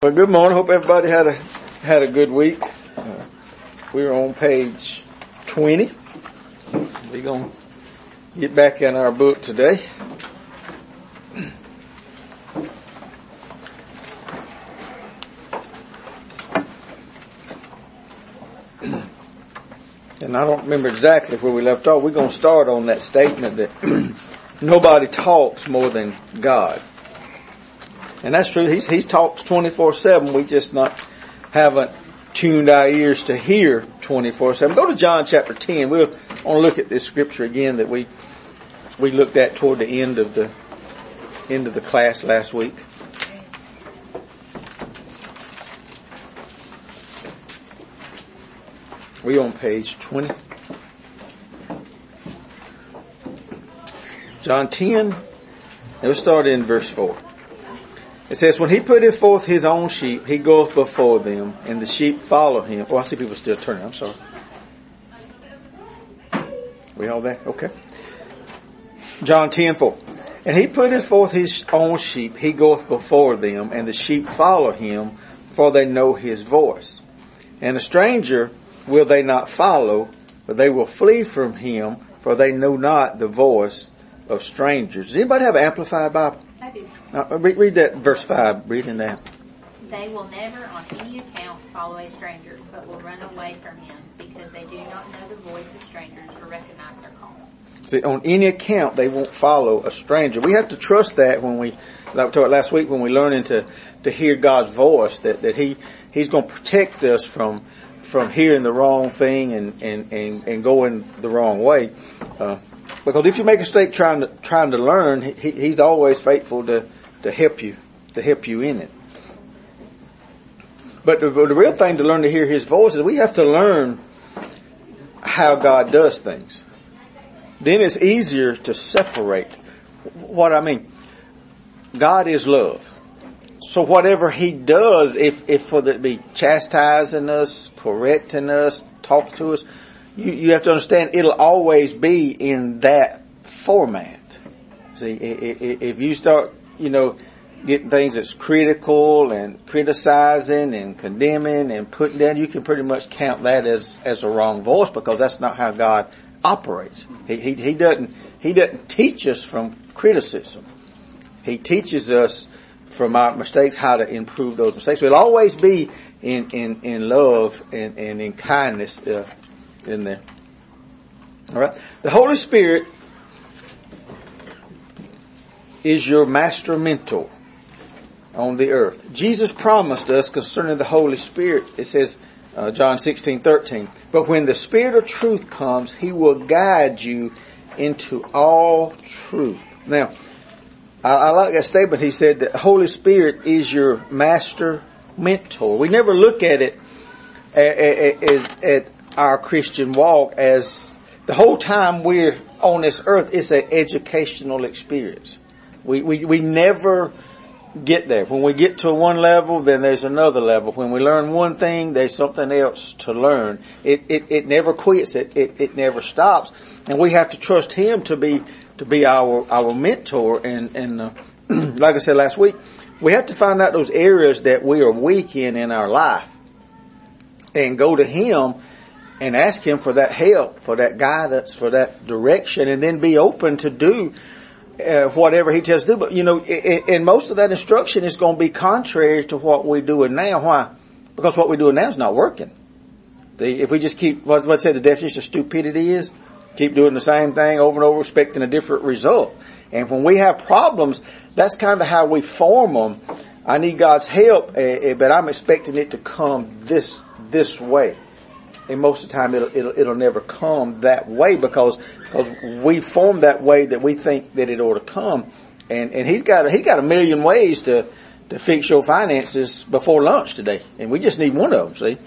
Well, good morning. Hope everybody had a had a good week. Uh, we're on page twenty. We're gonna get back in our book today. And I don't remember exactly where we left off. We're gonna start on that statement that nobody talks more than God. And that's true. He's, he talks 24-7. We just not, haven't tuned our ears to hear 24-7. Go to John chapter 10. We'll want to look at this scripture again that we, we looked at toward the end of the, end of the class last week. We on page 20. John 10, and we'll start in verse 4. It says, when he putteth forth his own sheep, he goeth before them, and the sheep follow him. Oh, I see people still turning. I'm sorry. We all there? Okay. John 10, 4. And he putteth forth his own sheep, he goeth before them, and the sheep follow him, for they know his voice. And a stranger will they not follow, but they will flee from him, for they know not the voice of strangers. Does anybody have an amplified Bible? I do. Uh, read, read that verse 5, reading that. They will never on any account follow a stranger, but will run away from him because they do not know the voice of strangers or recognize their call. See, on any account, they won't follow a stranger. We have to trust that when we, like we talked last week, when we learning to, to hear God's voice, that, that He, He's going to protect us from, from hearing the wrong thing and, and, and, and going the wrong way. Uh, because if you make a mistake trying to, trying to learn, he, He's always faithful to, to help you, to help you in it. But the, the real thing to learn to hear His voice is we have to learn how God does things. Then it's easier to separate. What I mean, God is love. So whatever He does, if, if whether it be chastising us, correcting us, talk to us, you, you have to understand it'll always be in that format. See, if you start, you know, getting things that's critical and criticizing and condemning and putting down, you can pretty much count that as, as a wrong voice because that's not how God operates. He, he, he doesn't, he doesn't teach us from criticism. He teaches us from our mistakes how to improve those mistakes. It'll always be in, in, in love and, and in kindness uh, in there. Alright? The Holy Spirit is your master mentor on the earth. Jesus promised us concerning the Holy Spirit, it says, uh, John 16, 13, but when the Spirit of truth comes, He will guide you into all truth. Now, I, I like that statement. He said that the Holy Spirit is your master mentor. We never look at it at, at, at our Christian walk as the whole time we're on this earth, is an educational experience. We, we, we never get there. When we get to one level, then there's another level. When we learn one thing, there's something else to learn. It, it, it never quits. It, it, it never stops. And we have to trust Him to be, to be our, our mentor. And, and, uh, like I said last week, we have to find out those areas that we are weak in in our life and go to Him and ask Him for that help, for that guidance, for that direction, and then be open to do uh, whatever he tells to do. But you know, and most of that instruction is going to be contrary to what we're doing now. Why? Because what we're doing now is not working. The, if we just keep, what, let's say the definition of stupidity is, keep doing the same thing over and over, expecting a different result. And when we have problems, that's kind of how we form them. I need God's help, uh, but I'm expecting it to come this, this way and most of the time it'll, it'll, it'll never come that way because, because we form that way that we think that it ought to come. And, and he's got, he got a million ways to, to fix your finances before lunch today. And we just need one of them, see?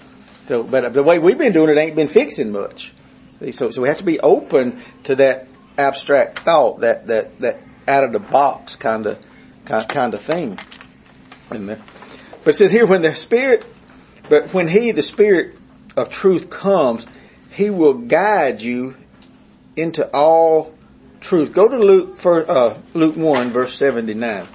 So, but the way we've been doing it ain't been fixing much. See? So, so we have to be open to that abstract thought, that, that, that out of the box kind of, kind, of thing. But it says here, when the Spirit, but when He, the Spirit, of truth comes, he will guide you into all truth. Go to Luke, for, uh, Luke 1 verse 79.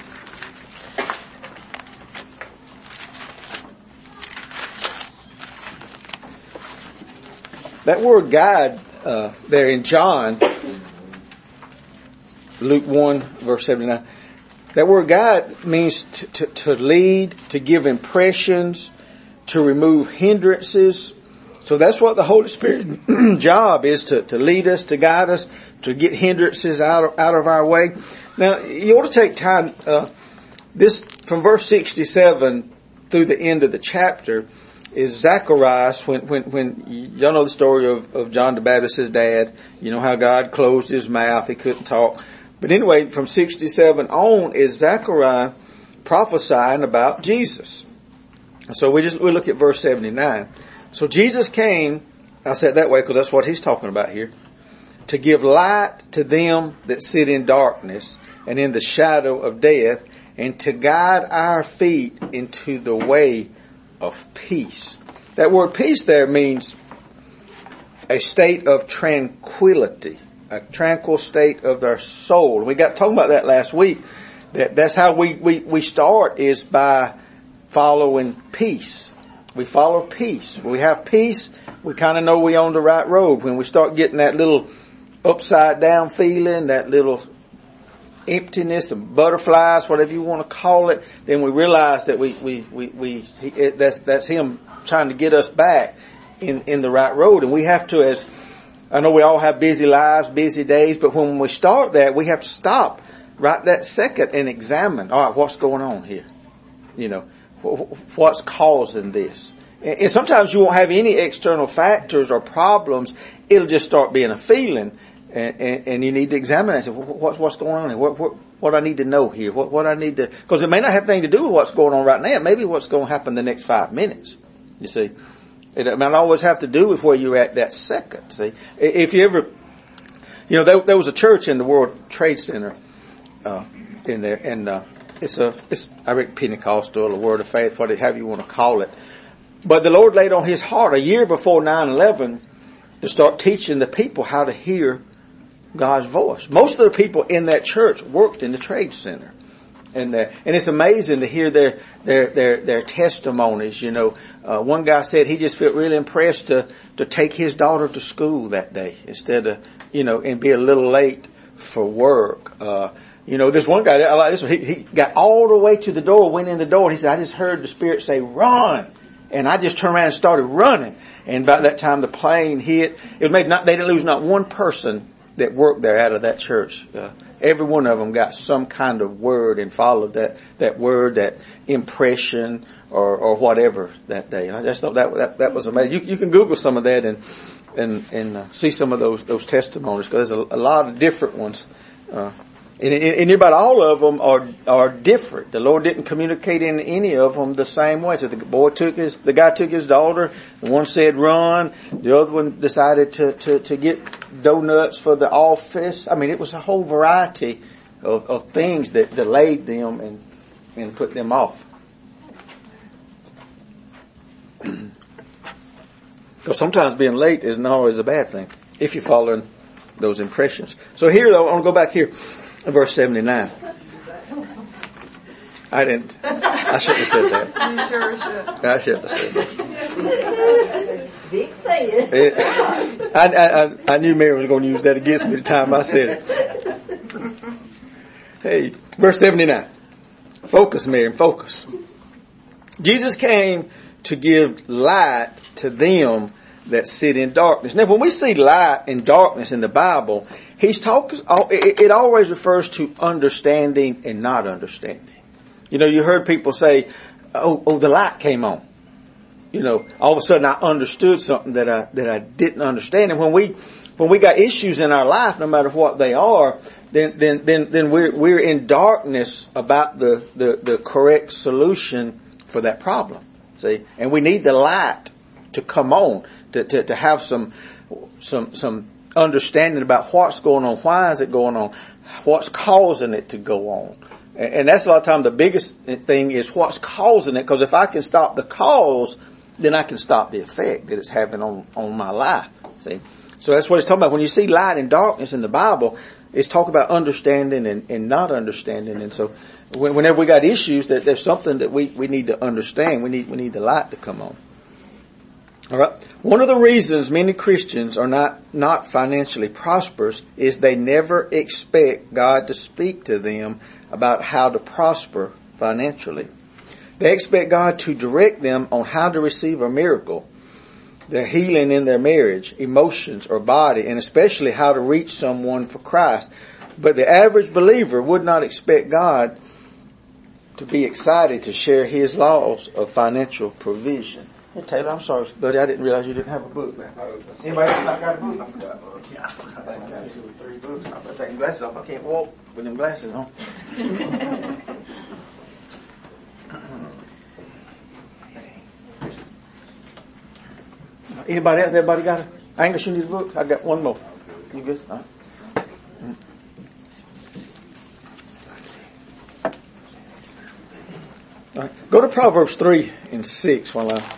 That word guide uh, there in John, Luke 1 verse 79, that word guide means to, to, to lead, to give impressions, to remove hindrances, so that's what the Holy Spirit job is to, to lead us, to guide us, to get hindrances out of, out of our way. Now, you ought to take time, uh, this, from verse 67 through the end of the chapter, is Zacharias when, when, when, y'all know the story of, of John the Baptist's dad, you know how God closed his mouth, he couldn't talk. But anyway, from 67 on is Zechariah prophesying about Jesus. So we just, we look at verse 79. So Jesus came, I said that way because that's what he's talking about here, to give light to them that sit in darkness and in the shadow of death and to guide our feet into the way of peace. That word peace there means a state of tranquility, a tranquil state of their soul. We got talking about that last week. That that's how we, we, we start is by following peace. We follow peace. When we have peace, we kind of know we on the right road. When we start getting that little upside down feeling, that little emptiness, the butterflies, whatever you want to call it, then we realize that we, we, we, we it, that's, that's Him trying to get us back in, in the right road. And we have to, as, I know we all have busy lives, busy days, but when we start that, we have to stop right that second and examine, alright, what's going on here? You know, what's causing this? And sometimes you won't have any external factors or problems. It'll just start being a feeling and, and, and, you need to examine and say, what, what's going on here? What, what, what I need to know here? What, what I need to, because it may not have anything to do with what's going on right now. Maybe what's going to happen the next five minutes. You see, it might always have to do with where you're at that second. See, if you ever, you know, there, there was a church in the World Trade Center, uh, in there, and uh, it's a, it's I Pentecostal, a Word of Faith, whatever you want to call it. But the Lord laid on His heart a year before 9/11 to start teaching the people how to hear God's voice. Most of the people in that church worked in the trade center. And, uh, and it's amazing to hear their, their, their, their testimonies. You know, uh, one guy said he just felt really impressed to, to take his daughter to school that day instead of, you know, and be a little late for work. Uh, you know, this one guy, I like this one, he, he got all the way to the door, went in the door, and he said, I just heard the Spirit say, run! And I just turned around and started running. And by that time the plane hit, it made not, they didn't lose not one person that worked there out of that church. Uh, every one of them got some kind of word and followed that, that word, that impression or, or whatever that day. And I just thought that, that, that was amazing. You, you can Google some of that and, and, and uh, see some of those, those testimonies because there's a, a lot of different ones. Uh, and, and, about all of them are are different. The Lord didn't communicate in any of them the same way. So the boy took his, the guy took his daughter. One said run. The other one decided to to, to get donuts for the office. I mean, it was a whole variety of, of things that delayed them and and put them off. Because sometimes being late isn't always a bad thing if you're following those impressions. So here, though, I want to go back here verse 79. I didn't. I shouldn't have said that. You sure should. I shouldn't have said that. Big saying. It, I, I, I knew Mary was going to use that against me the time I said it. Hey, verse 79. Focus, Mary, focus. Jesus came to give light to them that sit in darkness. Now, when we see light and darkness in the Bible, he's talking, uh, it always refers to understanding and not understanding. You know, you heard people say, oh, oh, the light came on. You know, all of a sudden I understood something that I, that I didn't understand. And when we, when we got issues in our life, no matter what they are, then, then, then, then we're, we're in darkness about the, the, the correct solution for that problem. See? And we need the light to come on, to, to, to have some, some, some understanding about what's going on, why is it going on, what's causing it to go on. And, that's a lot of times the biggest thing is what's causing it, because if I can stop the cause, then I can stop the effect that it's having on, on my life. See? So that's what it's talking about. When you see light and darkness in the Bible, it's talk about understanding and, and not understanding. And so whenever we got issues that there's something that we, we need to understand, we need, we need the light to come on. All right. One of the reasons many Christians are not, not financially prosperous is they never expect God to speak to them about how to prosper financially. They expect God to direct them on how to receive a miracle, their healing in their marriage, emotions, or body, and especially how to reach someone for Christ. But the average believer would not expect God to be excited to share His laws of financial provision. Hey Taylor, I'm sorry, buddy, I didn't realize you didn't have a book. Man. Anybody else not got a book? Yeah, I think I got two or three books. I'm gonna take my glasses off. I can't walk with them glasses on. Anybody else? Everybody got it? Angus, you need a book? I got one more. You good? All right. All right. Go to Proverbs 3 and 6 while I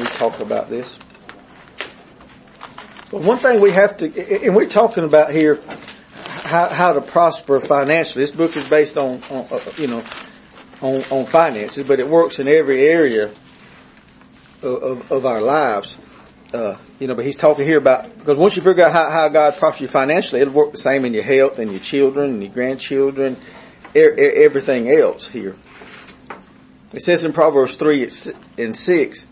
we talk about this. But one thing we have to, and we're talking about here how, how to prosper financially. This book is based on, on uh, you know, on, on finances, but it works in every area of, of, of our lives. Uh, you know, but he's talking here about, because once you figure out how, how God prospers you financially, it'll work the same in your health and your children and your grandchildren, er, er, everything else here. It says in Proverbs 3 and 6,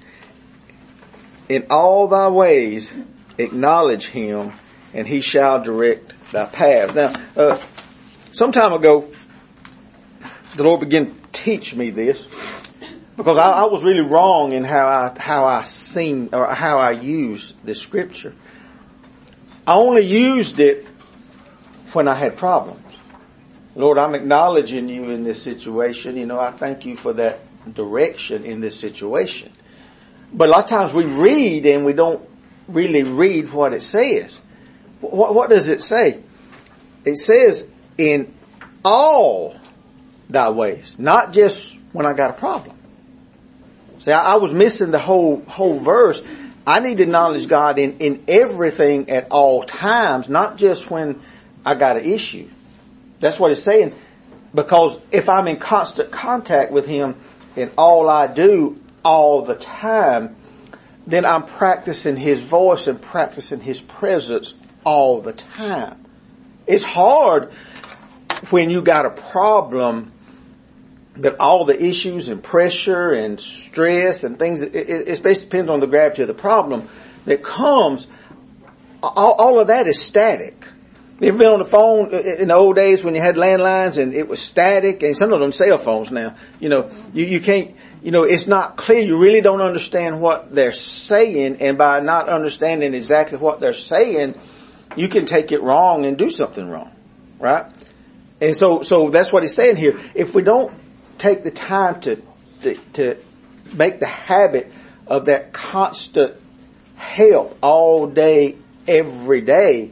in all thy ways acknowledge him and he shall direct thy path. Now, uh, some time ago, the Lord began to teach me this because I, I, was really wrong in how I, how I seen or how I used this scripture. I only used it when I had problems. Lord, I'm acknowledging you in this situation. You know, I thank you for that direction in this situation. But a lot of times we read and we don't really read what it says. What, what does it say? It says in all thy ways, not just when I got a problem. See, I, I was missing the whole, whole verse. I need to acknowledge God in, in everything at all times, not just when I got an issue. That's what it's saying. Because if I'm in constant contact with Him in all I do, all the time, then I'm practicing His voice and practicing His presence all the time. It's hard when you got a problem that all the issues and pressure and stress and things, it, it, it basically depends on the gravity of the problem that comes. All, all of that is static. You ever been on the phone uh, uh, in the old days when you had landlines and it was static and some of them cell phones now, you know, you, you can't, you know, it's not clear. You really don't understand what they're saying and by not understanding exactly what they're saying, you can take it wrong and do something wrong, right? And so, so that's what he's saying here. If we don't take the time to, to, to make the habit of that constant help all day, every day,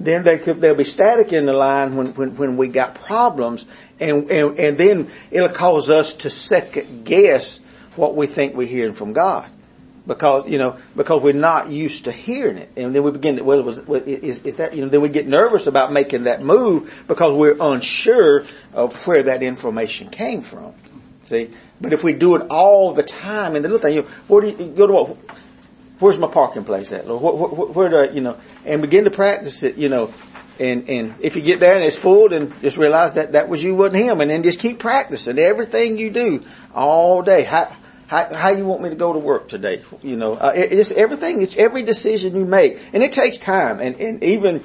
then they could, they'll be static in the line when, when, when we got problems and, and, and then it'll cause us to second guess what we think we're hearing from God. Because, you know, because we're not used to hearing it. And then we begin to, well, was, is, is that, you know, then we get nervous about making that move because we're unsure of where that information came from. See? But if we do it all the time, and the little thing, you know, do you go to what, where's my parking place at, Lord? Where, where, where do I, you know, and begin to practice it, you know, and, and if you get there and it's full, then just realize that that was you, wasn't him, and then just keep practicing everything you do all day. How, how, how you want me to go to work today? You know, uh, it, it's everything, it's every decision you make, and it takes time, and, and even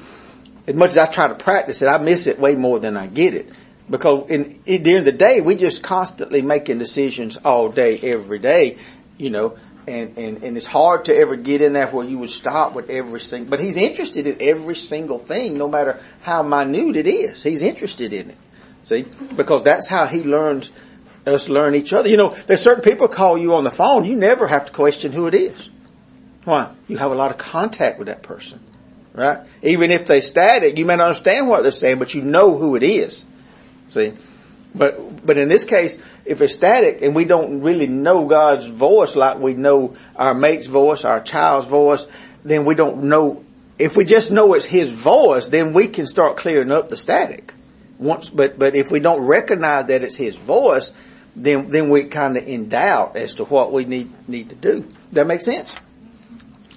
as much as I try to practice it, I miss it way more than I get it. Because in, in during the day, we just constantly making decisions all day, every day, you know, and, and, and it's hard to ever get in there where you would stop with every single, but he's interested in every single thing, no matter how minute it is. He's interested in it. See? Because that's how he learns us learn each other. You know, there's certain people call you on the phone, you never have to question who it is. Why? You have a lot of contact with that person. Right? Even if they static, you may not understand what they're saying, but you know who it is. See? But, but in this case, if it's static and we don't really know God's voice like we know our mate's voice, our child's voice, then we don't know, if we just know it's His voice, then we can start clearing up the static. Once, but, but if we don't recognize that it's His voice, then then we kind of in doubt as to what we need need to do. That makes sense.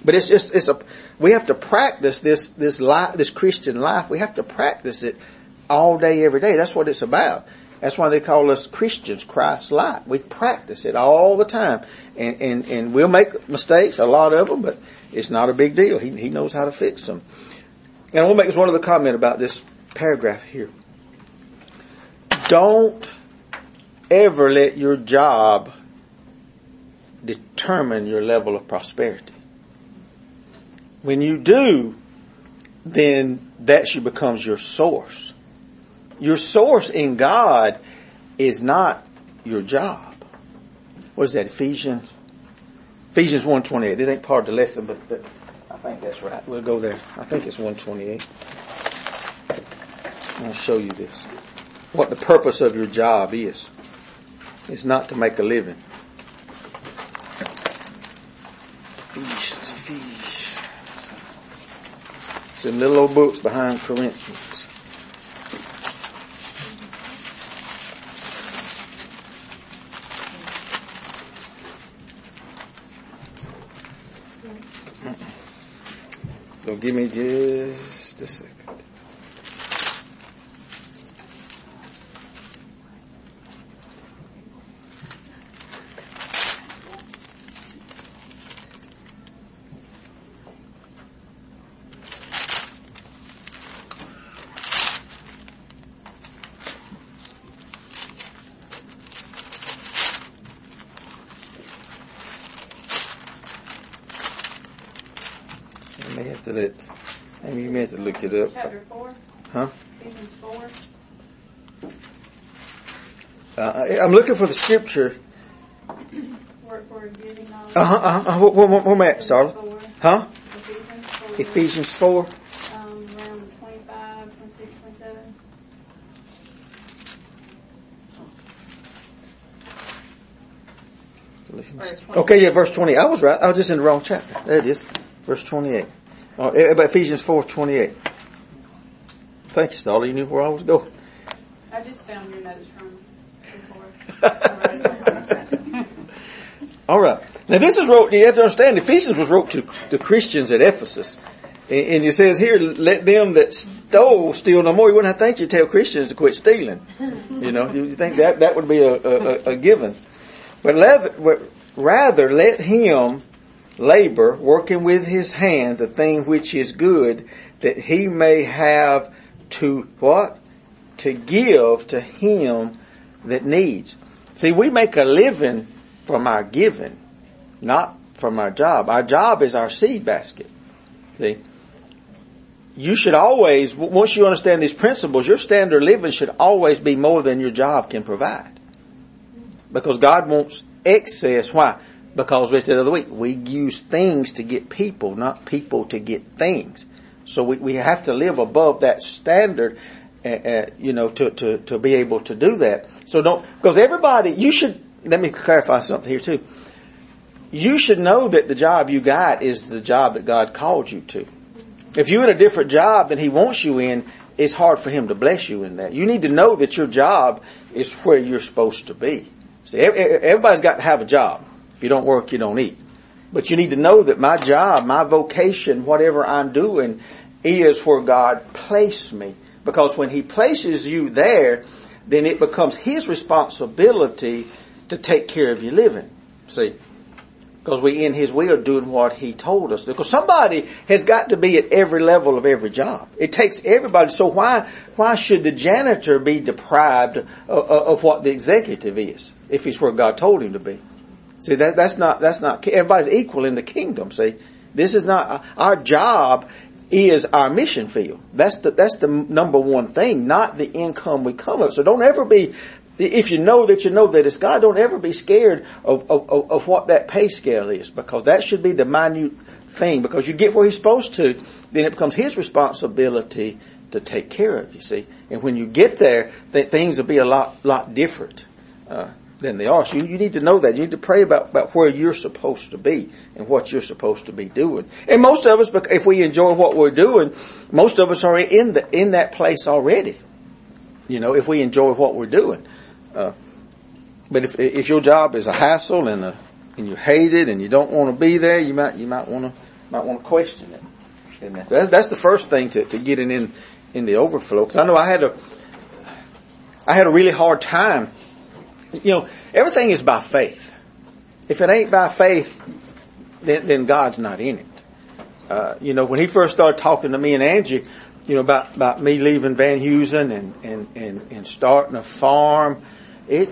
But it's just it's a we have to practice this this life this Christian life. We have to practice it all day every day. That's what it's about. That's why they call us Christians, Christ like. We practice it all the time. And, and, and we'll make mistakes, a lot of them, but it's not a big deal. He, he knows how to fix them. And I want to make one other comment about this paragraph here. Don't ever let your job determine your level of prosperity. When you do, then that should becomes your source. Your source in God is not your job. What is that? Ephesians? Ephesians 128. This ain't part of the lesson, but, but I think that's right. We'll go there. I think it's 128. I'll show you this. What the purpose of your job is. It's not to make a living. Ephesians, Ephesians. It's in little old books behind Corinthians. So give me just a second. I may have to let, Amy, you may have to look it up. Chapter four, Huh? Ephesians four. Uh, I- I'm looking for the scripture. Giving all. Uh-huh, uh-huh. Where, where, where am I at, Starla? Four, Huh? Ephesians four. Ephesians 4. Um, around twenty-five, twenty-six, twenty-seven. Verse 20. Okay, yeah, verse 20. I was right. I was just in the wrong chapter. There it is. Verse 28. Oh, eh, Ephesians 4.28. Thank you, Starla. You knew where I was going. I just found your notes from before. All right. Now this is wrote, you have to understand, Ephesians was wrote to the Christians at Ephesus. And and it says here, let them that stole steal no more. You wouldn't have to think you tell Christians to quit stealing. You know, you think that, that would be a, a, a given. But rather, rather let him labor, working with his hands, the thing which is good, that he may have to what? To give to him that needs. See, we make a living from our giving, not from our job. Our job is our seed basket. See? You should always, once you understand these principles, your standard of living should always be more than your job can provide. Because God wants excess. Why? Because we said the other week, we use things to get people, not people to get things. So we, we have to live above that standard, uh, uh, you know, to, to, to be able to do that. So don't, because everybody, you should, let me clarify something here too. You should know that the job you got is the job that God called you to. If you're in a different job than He wants you in, it's hard for Him to bless you in that. You need to know that your job is where you're supposed to be. See, everybody's got to have a job. If you don't work, you don't eat. But you need to know that my job, my vocation, whatever I'm doing is where God placed me. Because when He places you there, then it becomes His responsibility to take care of your living. See? Because we in His will doing what He told us. Because somebody has got to be at every level of every job. It takes everybody. So why, why should the janitor be deprived of, of what the executive is? If he's where God told him to be. See, that, that's not, that's not, everybody's equal in the kingdom, see. This is not, our job is our mission field. That's the, that's the number one thing, not the income we come up. So don't ever be, if you know that you know that it's God, don't ever be scared of, of, of what that pay scale is, because that should be the minute thing, because you get where He's supposed to, then it becomes His responsibility to take care of, you see. And when you get there, th- things will be a lot, lot different. Uh, than they are. So you, you, need to know that. You need to pray about, about where you're supposed to be and what you're supposed to be doing. And most of us, if we enjoy what we're doing, most of us are in the, in that place already. You know, if we enjoy what we're doing. Uh, but if if your job is a hassle and a and you hate it and you don't want to be there, you might you might want to might want to question it. That's, that's the first thing to, to getting in in the overflow. Because I know I had a I had a really hard time. You know, everything is by faith. If it ain't by faith, then, then God's not in it. Uh, you know, when he first started talking to me and Angie, you know, about, about me leaving Van Heusen and, and, and, and starting a farm, it,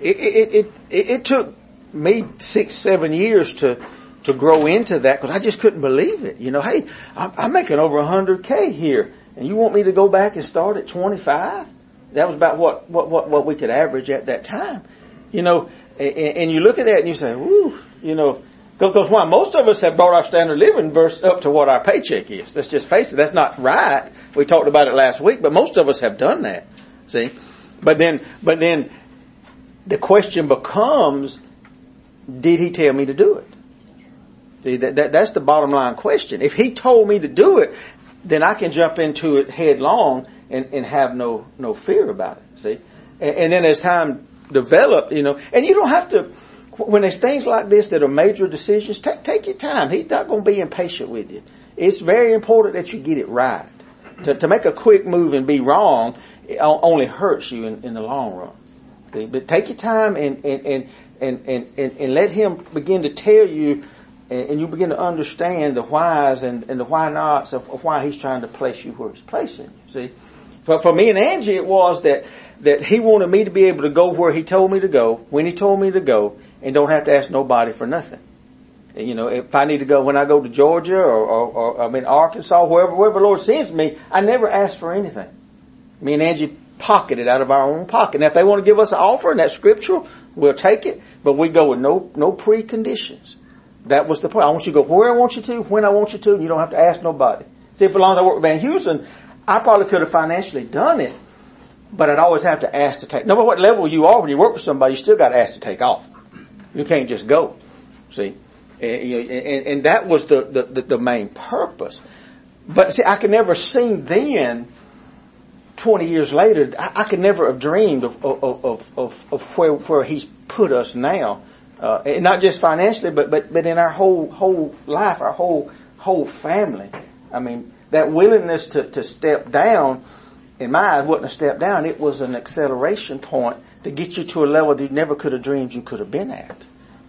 it, it, it, it, it took me six, seven years to, to grow into that because I just couldn't believe it. You know, hey, I'm, I'm making over a hundred K here and you want me to go back and start at 25? That was about what, what, what, what we could average at that time. You know, and, and you look at that and you say, whoo, you know, because why? Most of us have brought our standard living verse up to what our paycheck is. Let's just face it. That's not right. We talked about it last week, but most of us have done that. See? But then, but then the question becomes, did he tell me to do it? See, that, that, that's the bottom line question. If he told me to do it, then I can jump into it headlong and, and have no, no fear about it. See? And, and then as time developed, you know, and you don't have to, when there's things like this that are major decisions, take, take your time. He's not going to be impatient with you. It's very important that you get it right. To, to make a quick move and be wrong only hurts you in, in the long run. See? But take your time and, and, and, and, and, and, and let him begin to tell you and, you begin to understand the whys and, and the why nots of, of, why he's trying to place you where he's placing you. See? For, for me and Angie, it was that, that he wanted me to be able to go where he told me to go, when he told me to go, and don't have to ask nobody for nothing. You know, if I need to go, when I go to Georgia or, or, or I'm in Arkansas, wherever, wherever the Lord sends me, I never ask for anything. Me and Angie pocket it out of our own pocket. Now if they want to give us an offer and that's scriptural, we'll take it, but we go with no, no preconditions. That was the point. I want you to go where I want you to, when I want you to, and you don't have to ask nobody. See, for as long as I worked with Van Heusen, I probably could have financially done it, but I'd always have to ask to take. No matter what level you are, when you work with somebody, you still got to ask to take off. You can't just go. See, and, and, and that was the, the, the main purpose. But see, I could never see then, 20 years later, I, I could never have dreamed of, of, of, of, of where, where he's put us now uh, and not just financially, but, but, but in our whole, whole life, our whole, whole family. I mean, that willingness to, to step down, in my eyes, wasn't a step down. It was an acceleration point to get you to a level that you never could have dreamed you could have been at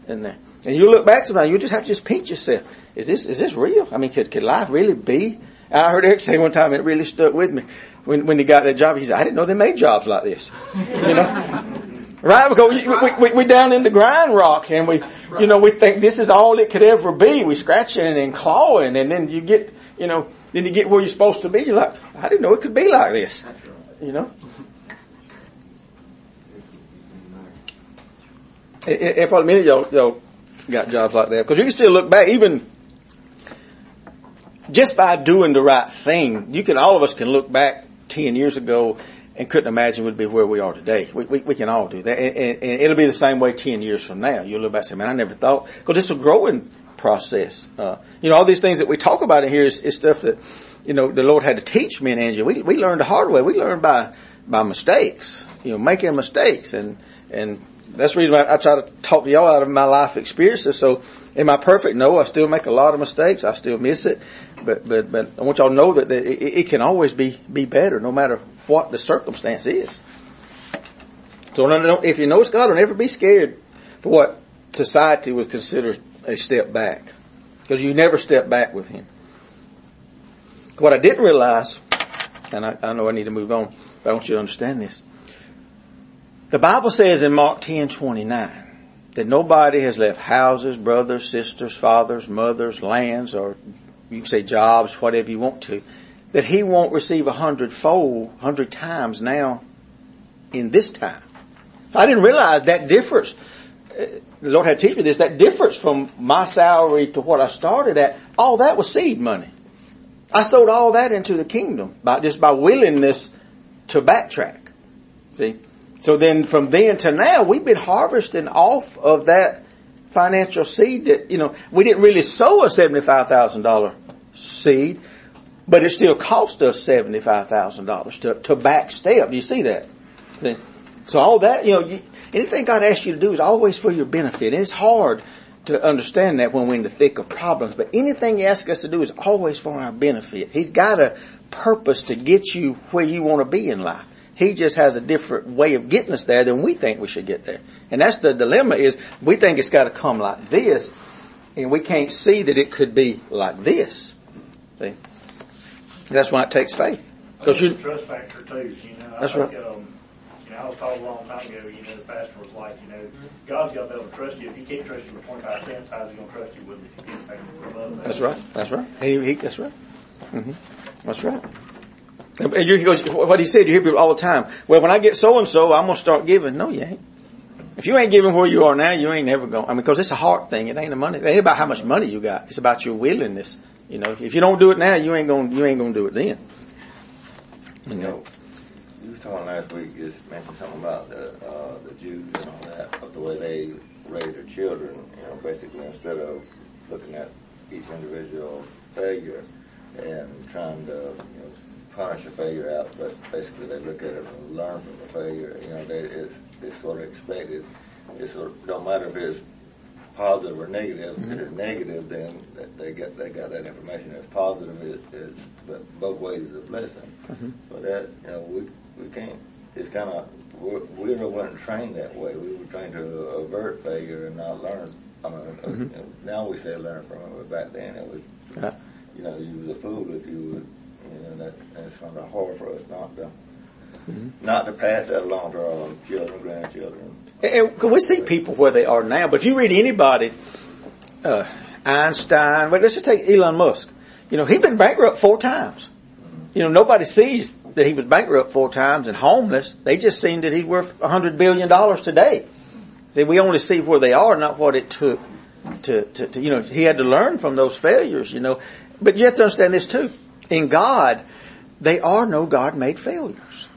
in there. And you look back sometimes, you just have to just pinch yourself. Is this, is this real? I mean, could, could life really be? I heard Eric say one time, it really stuck with me. When, when he got that job, he said, I didn't know they made jobs like this. You know? Right? Because we, we, we, down in the grind rock and we, you know, we think this is all it could ever be. We scratching and clawing and then you get, you know, then you get where you're supposed to be. You're like, I didn't know it could be like this. You know? And, probably many of y'all, y'all got jobs like that. Because you can still look back, even just by doing the right thing, you can, all of us can look back 10 years ago and couldn't imagine we'd be where we are today. We, we, we can all do that. And, and, and, it'll be the same way 10 years from now. You'll look back and say, man, I never thought, because it's a growing process. Uh, you know, all these things that we talk about in here is, is, stuff that, you know, the Lord had to teach me and Angie. We, we learned the hard way. We learned by, by mistakes, you know, making mistakes. And, and that's the reason why I try to talk to y'all out of my life experiences. So, am I perfect? No, I still make a lot of mistakes. I still miss it. But, but, but I want y'all to know that, that it, it can always be, be better no matter what the circumstance is. So if you know it's God, don't ever be scared for what society would consider a step back. Because you never step back with Him. What I didn't realize, and I, I know I need to move on, but I want you to understand this. The Bible says in Mark 10, 29, that nobody has left houses, brothers, sisters, fathers, mothers, lands, or you can say jobs, whatever you want to, that he won't receive a hundredfold, hundred times now in this time. I didn't realize that difference. The Lord had teach me this. That difference from my salary to what I started at, all that was seed money. I sold all that into the kingdom by just by willingness to backtrack. See? So then from then to now, we've been harvesting off of that financial seed that, you know, we didn't really sow a $75,000 seed. But it still cost us $75,000 to, to backstep. Do you see that? See? So all that, you know, you, anything God asks you to do is always for your benefit. And it's hard to understand that when we're in the thick of problems. But anything He asks us to do is always for our benefit. He's got a purpose to get you where you want to be in life. He just has a different way of getting us there than we think we should get there. And that's the dilemma is we think it's got to come like this and we can't see that it could be like this. See? That's why it takes faith. Because you trust factor too. You know, That's I think, right. Uh, I was told a long time ago. You know, the pastor was like, you know, God's got to be able to trust you. If He can't trust you with twenty five cents, how's He going to trust you with that? That's right. That's right. He, he, that's right. hmm That's right. And you, he goes, what he said, you hear people all the time. Well, when I get so and so, I'm gonna start giving. No, you ain't. If you ain't giving where you are now, you ain't never going. I mean, because it's a heart thing. It ain't a money. It ain't about how much money you got. It's about your willingness. You know, if you don't do it now, you ain't gonna you ain't gonna do it then. You know. You were talking last week, just mentioned something about the, uh, the Jews and all that, of the way they raise their children, you know, basically instead of looking at each individual failure and trying to, you know, punish a failure out, but basically they look at it and learn from the failure, you know, they, it's, it's sort of expected. It's sort of, don't matter if it's positive or negative. If it's negative, then they get they got that information. If it's positive, it, it's but both ways is a blessing. But that you know we we can't. It's kind of we really weren't trained that way. We were trained to avert failure and not learn. I mean, uh, you now we say learn from it, but back then it was Yeah. you know you was a fool if you would. You know that that's kind of hard for us not to. Not to pass that along to our children, grandchildren. And, and we see people where they are now, but if you read anybody, uh, Einstein, well, let's just take Elon Musk. You know, he's been bankrupt four times. You know, nobody sees that he was bankrupt four times and homeless. They just seen that he's worth a hundred billion dollars today. See, we only see where they are, not what it took to, to, to, you know, he had to learn from those failures, you know. But you have to understand this too. In God, they are no God-made failures.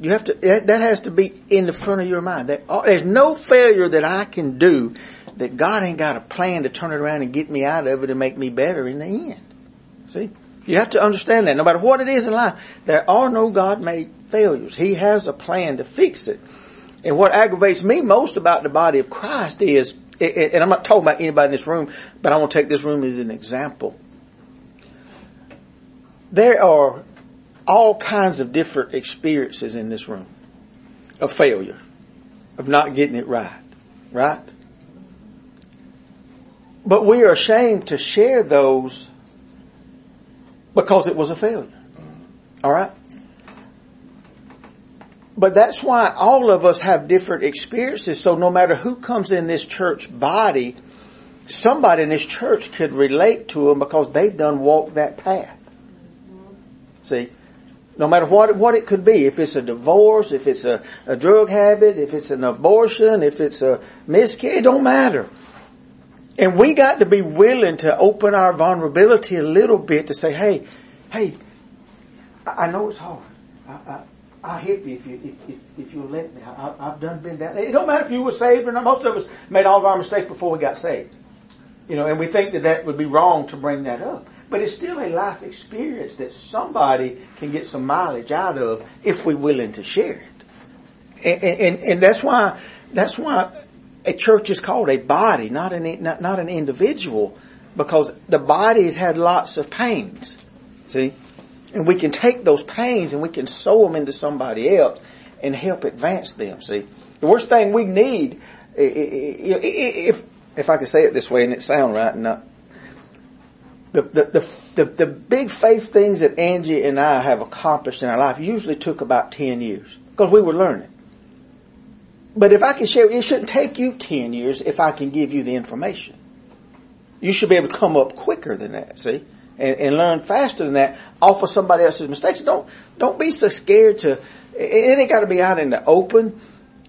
You have to, that has to be in the front of your mind. There are, there's no failure that I can do that God ain't got a plan to turn it around and get me out of it and make me better in the end. See? You have to understand that no matter what it is in life, there are no God-made failures. He has a plan to fix it. And what aggravates me most about the body of Christ is, and I'm not talking about anybody in this room, but I want to take this room as an example. There are all kinds of different experiences in this room of failure, of not getting it right, right? But we are ashamed to share those because it was a failure. Alright? But that's why all of us have different experiences, so no matter who comes in this church body, somebody in this church could relate to them because they've done walked that path. See? No matter what, what it could be, if it's a divorce, if it's a, a drug habit, if it's an abortion, if it's a miscarriage, it don't matter. And we got to be willing to open our vulnerability a little bit to say, hey, hey, I know it's hard. I, I, I'll help you if you, if, if, if you'll let me. I, I've done been down. It don't matter if you were saved or not. Most of us made all of our mistakes before we got saved. You know, and we think that that would be wrong to bring that up. But it's still a life experience that somebody can get some mileage out of if we're willing to share it. And, and, and that's why, that's why a church is called a body, not an, not, not an individual, because the body has had lots of pains. See? And we can take those pains and we can sow them into somebody else and help advance them. See? The worst thing we need, if, if I could say it this way and it sound right and the, the, the, the big faith things that Angie and I have accomplished in our life usually took about 10 years because we were learning. But if I can share, it shouldn't take you 10 years if I can give you the information. You should be able to come up quicker than that, see? And, and learn faster than that off of somebody else's mistakes. Don't, don't be so scared to, it, ain't gotta be out in the open,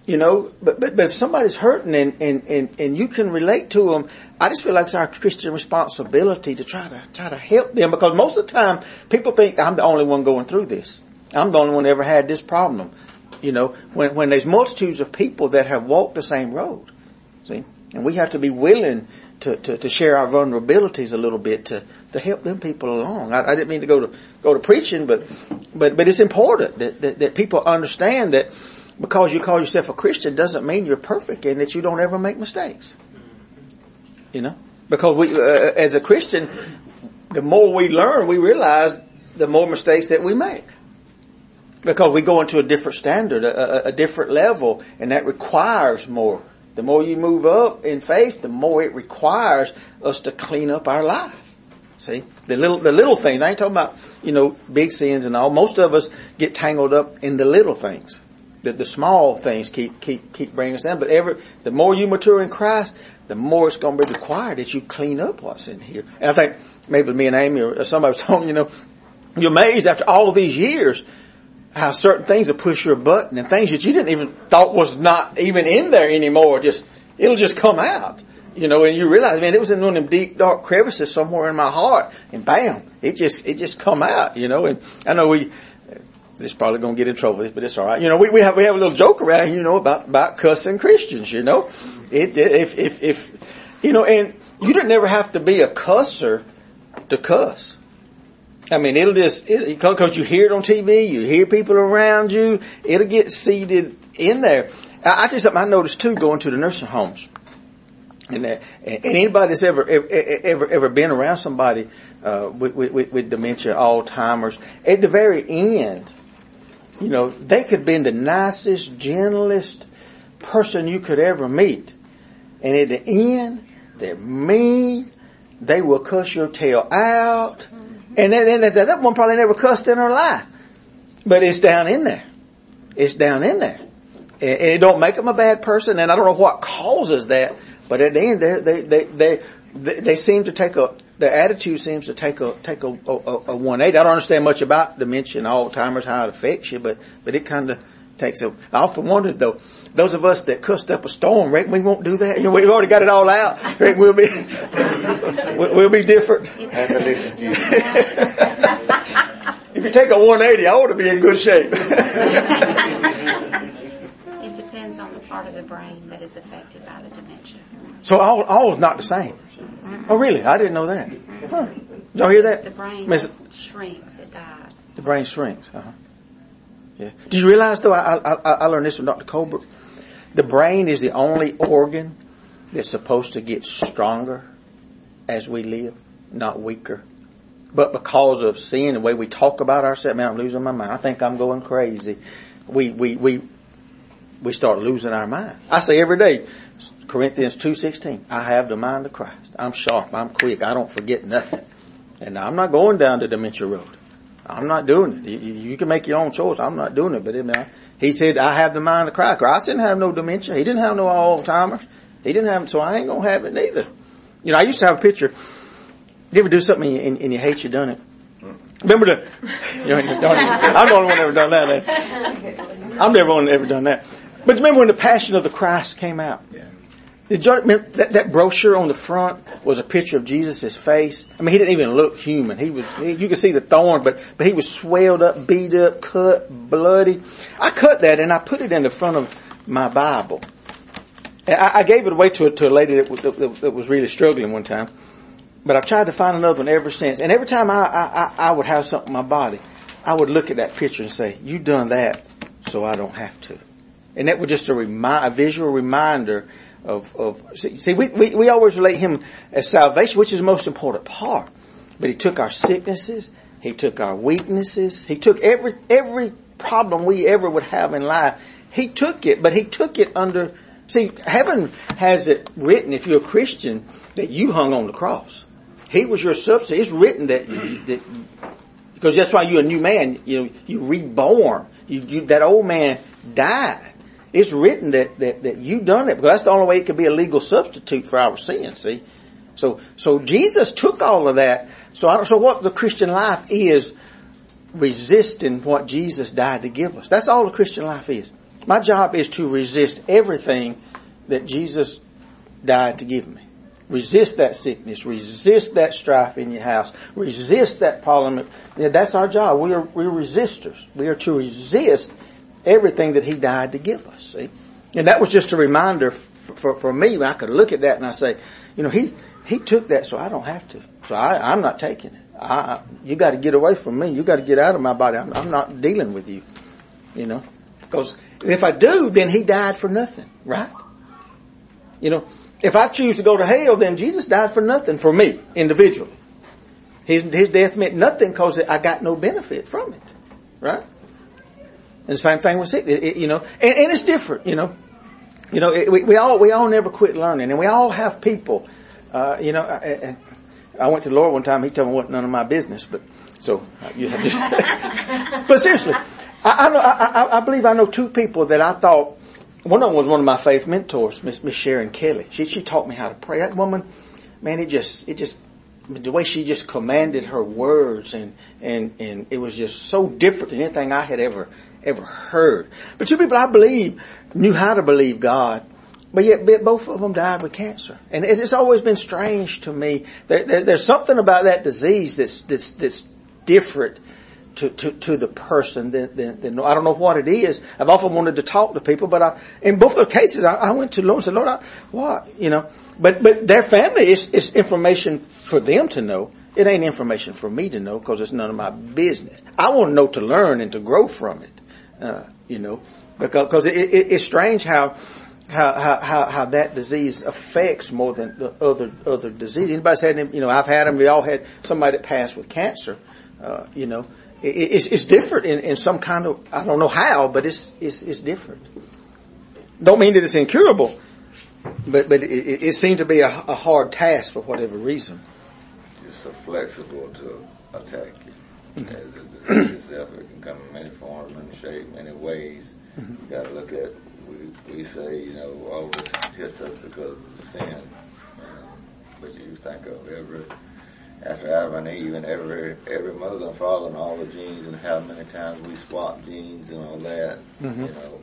you know, but, but, but if somebody's hurting and, and, and, and you can relate to them, I just feel like it's our Christian responsibility to try to, try to help them because most of the time people think I'm the only one going through this. I'm the only one that ever had this problem. You know, when, when there's multitudes of people that have walked the same road. See? And we have to be willing to, to, to share our vulnerabilities a little bit to, to help them people along. I, I didn't mean to go to, go to preaching, but, but, but it's important that, that, that people understand that because you call yourself a Christian doesn't mean you're perfect and that you don't ever make mistakes. You know, because we, uh, as a Christian, the more we learn, we realize the more mistakes that we make. Because we go into a different standard, a, a, a different level, and that requires more. The more you move up in faith, the more it requires us to clean up our life. See, the little, the little things. I ain't talking about, you know, big sins and all. Most of us get tangled up in the little things. The, the small things keep, keep, keep bringing us down. But ever, the more you mature in Christ, the more it's going to be required that you clean up what's in here. And I think maybe me and Amy or somebody was talking, you know, you're amazed after all these years how certain things will push your button and things that you didn't even thought was not even in there anymore. Just, it'll just come out. You know, and you realize, man, it was in one of them deep, dark crevices somewhere in my heart, and bam, it just, it just come out, you know, and I know we, this is probably gonna get in trouble with this, but it's alright. You know, we, we have, we have a little joke around you know, about, about cussing Christians, you know. It, if, if, if, you know, and you don't never have to be a cusser to cuss. I mean, it'll just, it, cause you hear it on TV, you hear people around you, it'll get seeded in there. I, I tell you something I noticed too going to the nursing homes. And, uh, and anybody that's ever, ever, ever, ever been around somebody, uh, with, with, with dementia, Alzheimer's, at the very end, you know, they could be the nicest, gentlest person you could ever meet. And at the end, they're mean, they will cuss your tail out, and then, and that one probably never cussed in her life. But it's down in there. It's down in there. And it don't make them a bad person, and I don't know what causes that, but at the end, they, they, they, they, they seem to take a, their attitude seems to take a, take a, a, a 180. I don't understand much about dementia and Alzheimer's, how it affects you, but, but it kind of takes a, I often wondered though, those of us that cussed up a storm, reckon we won't do that? You know, we've already got it all out. Reckon we'll be, we'll, be different. if you take a 180, I ought to be in good shape. It depends on the part of the brain that is affected by the dementia. so all, all is not the same. Oh really? I didn't know that. Huh. Did y'all hear that? The brain Miss- shrinks, it dies. The brain shrinks. Uh-huh. Yeah. Do you realize though? I, I, I learned this from Dr. Colbert. The brain is the only organ that's supposed to get stronger as we live, not weaker. But because of sin, the way we talk about ourselves, man, I'm losing my mind. I think I'm going crazy. We we we we start losing our mind. I say every day, Corinthians two sixteen. I have the mind of Christ. I'm sharp. I'm quick. I don't forget nothing. And I'm not going down the dementia road. I'm not doing it. You, you can make your own choice. I'm not doing it. But it, he said, I have the mind of Christ. Christ didn't have no dementia. He didn't have no Alzheimer's. He didn't have, so I ain't gonna have it neither. You know, I used to have a picture. You ever do something and you, and you hate you done it? Remember the, you know, don't, I'm the only one ever done that. eh? I'm the only one ever done that. But remember when the Passion of the Christ came out? Did remember that, that brochure on the front was a picture of Jesus' face? I mean, he didn't even look human. He was, you could see the thorn, but, but he was swelled up, beat up, cut, bloody. I cut that and I put it in the front of my Bible. And I, I gave it away to, a- to a lady that, was- that, that was really struggling one time. But I've tried to find another one ever since. And every time I, I, I, would have something in my body, I would look at that picture and say, you done that so I don't have to. And that was just a remind, a visual reminder of, of, see, we, we, we always relate him as salvation, which is the most important part. But he took our sicknesses, he took our weaknesses, he took every, every problem we ever would have in life. He took it, but he took it under, see, heaven has it written, if you're a Christian, that you hung on the cross. He was your substitute. It's written that, that because that's why you're a new man. You know, you reborn. You, you that old man died. It's written that, that, that you done it because that's the only way it could be a legal substitute for our sin, see? So, so Jesus took all of that. So I don't, so what the Christian life is resisting what Jesus died to give us. That's all the Christian life is. My job is to resist everything that Jesus died to give me. Resist that sickness. Resist that strife in your house. Resist that problem. Yeah, that's our job. We are, we're resistors. We are to resist everything that He died to give us. See? And that was just a reminder for, for, for me when I could look at that and I say, you know, He, He took that so I don't have to. So I, I'm not taking it. I, you gotta get away from me. You gotta get out of my body. I'm, I'm not dealing with you. You know? Because If I do, then he died for nothing, right? You know, if I choose to go to hell, then Jesus died for nothing for me, individually. His, his death meant nothing because I got no benefit from it, right? And the same thing with sick, it, it, you know, and, and, it's different, you know. You know, it, we, we all we all never quit learning, and we all have people. Uh, you know, I, I, went to the Lord one time. He told me what none of my business, but so uh, you have to. but seriously, I, I know I, I believe I know two people that I thought one of them was one of my faith mentors, Miss Miss Sharon Kelly. She she taught me how to pray. That woman, man, it just it just the way she just commanded her words and and and it was just so different than anything I had ever ever heard. But two people I believe knew how to believe God, but yet both of them died with cancer. And it's always been strange to me. There, there, there's something about that disease that's that's that's different to, to, to the person than, I don't know what it is. I've often wanted to talk to people, but I, in both of the cases, I, I went to Lord and said, Lord, I, what? You know, but, but their family is, is information for them to know. It ain't information for me to know because it's none of my business. I want to know to learn and to grow from it uh, you know, because cause it, it, it's strange how, how, how, how that disease affects more than the other, other disease. Anybody's had, them, you know, I've had them, we all had somebody that passed with cancer, uh, you know, it, it's, it's different in, in some kind of, I don't know how, but it's, it's, it's different. Don't mean that it's incurable, but, but it, it seems to be a, a hard task for whatever reason. It's so flexible to attack you. Mm-hmm itself. It can come in many forms, many shapes, many ways. Mm-hmm. You got to look at. We we say you know all this hits us because of sin, but you think of every after Adam and Eve and every every mother and father and all the genes and how many times we swap genes and all that. Mm-hmm. You know,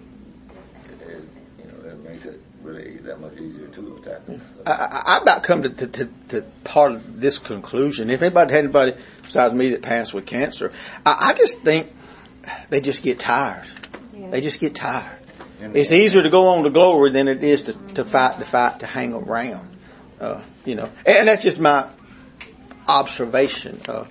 it, you know that makes it really that much easier to attack us. So. I, I, about come to, to, to, to, part of this conclusion. If anybody had anybody besides me that passed with cancer, I, I just think they just get tired. Yeah. They just get tired. It's easier to go on to glory than it is to, to fight the fight to hang around. Uh, you know, and that's just my observation uh,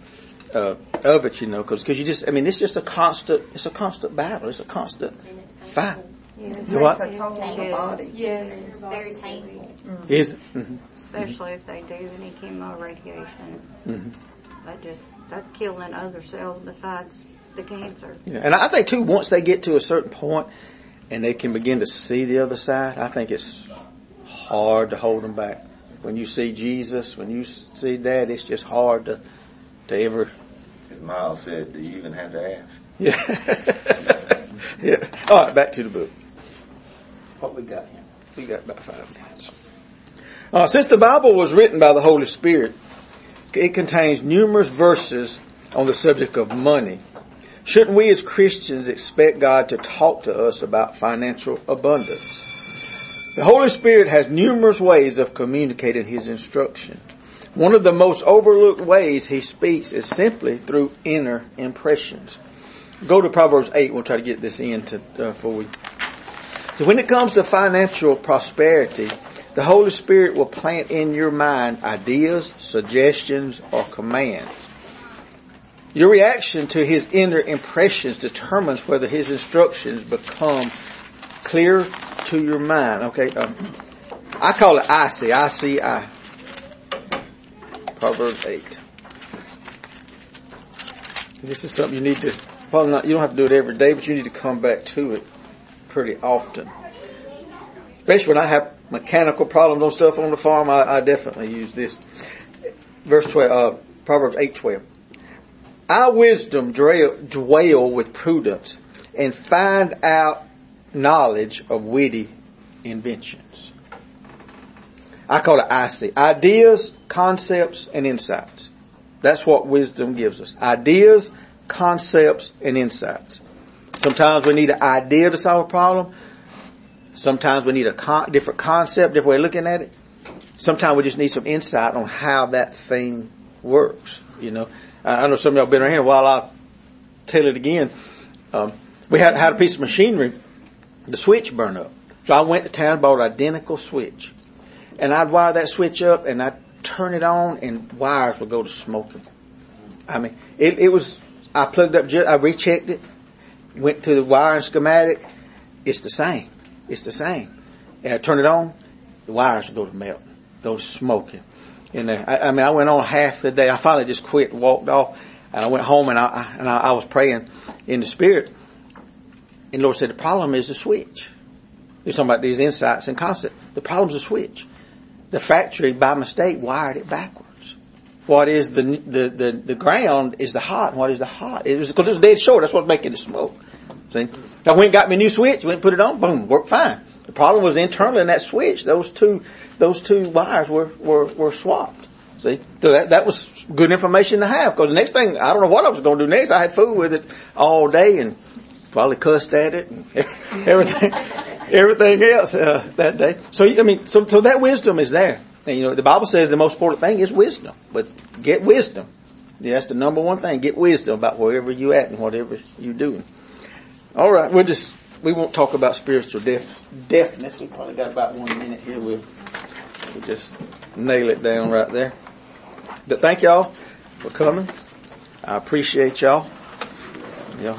uh, of it. You know, because because you just I mean it's just a constant it's a constant battle. It's a constant fight. Yeah, it what? a toll on the body. Yes, it's very painful. Mm-hmm. Is mm-hmm. Especially if they do any chemo radiation. Mm-hmm. That just, that's killing other cells besides the cancer. Yeah, and I think too, once they get to a certain point and they can begin to see the other side, I think it's hard to hold them back. When you see Jesus, when you see that, it's just hard to, to ever. As Miles said, do you even have to ask? Yeah. yeah. All right, back to the book what we got here? We got about five minutes. Uh, since the Bible was written by the Holy Spirit, it contains numerous verses on the subject of money. Shouldn't we as Christians expect God to talk to us about financial abundance? The Holy Spirit has numerous ways of communicating His instruction. One of the most overlooked ways He speaks is simply through inner impressions. Go to Proverbs 8. We'll try to get this in to, uh, before we so when it comes to financial prosperity, the Holy Spirit will plant in your mind ideas, suggestions, or commands. Your reaction to His inner impressions determines whether His instructions become clear to your mind. Okay, um, I call it I see, I see, I. Proverbs 8. This is something you need to, probably not, you don't have to do it every day, but you need to come back to it pretty often. Especially when I have mechanical problems on stuff on the farm, I, I definitely use this. Verse 12, uh, Proverbs 8, 12. Our wisdom dwell, with prudence and find out knowledge of witty inventions. I call it IC. Ideas, concepts, and insights. That's what wisdom gives us. Ideas, concepts, and insights. Sometimes we need an idea to solve a problem. Sometimes we need a con- different concept, different way of looking at it. Sometimes we just need some insight on how that thing works. You know, I know some of y'all been around here. While I'll tell it again, um, we had had a piece of machinery, the switch burned up. So I went to town, and bought an identical switch, and I'd wire that switch up, and I'd turn it on, and wires would go to smoking. I mean, it, it was. I plugged up. I rechecked it went to the wiring schematic, it's the same. It's the same. And I turn it on, the wires go to melting, go to smoking. And uh, I, I mean, I went on half the day. I finally just quit and walked off. And I went home and I, and I, I was praying in the spirit. And Lord said, the problem is the switch. You're talking about these insights and concepts. The problem's the switch. The factory, by mistake, wired it backwards. What is the, the, the, the ground is the hot, what is the hot? It was, cause it was dead short, that's what's making the smoke. See? I went and got me a new switch, went and put it on, boom, worked fine. The problem was internal in that switch. Those two, those two wires were, were, were swapped. See? So that, that was good information to have, cause the next thing, I don't know what I was gonna do next. I had food with it all day and probably cussed at it and everything, everything else uh, that day. So I mean, so so that wisdom is there. And you know, the Bible says the most important thing is wisdom. But get wisdom. Yeah, that's the number one thing. Get wisdom about wherever you at and whatever you're doing. All right, we'll just we won't talk about spiritual deaf deafness. We probably got about one minute here. We'll we'll just nail it down right there. But thank y'all for coming. I appreciate y'all. Y'all have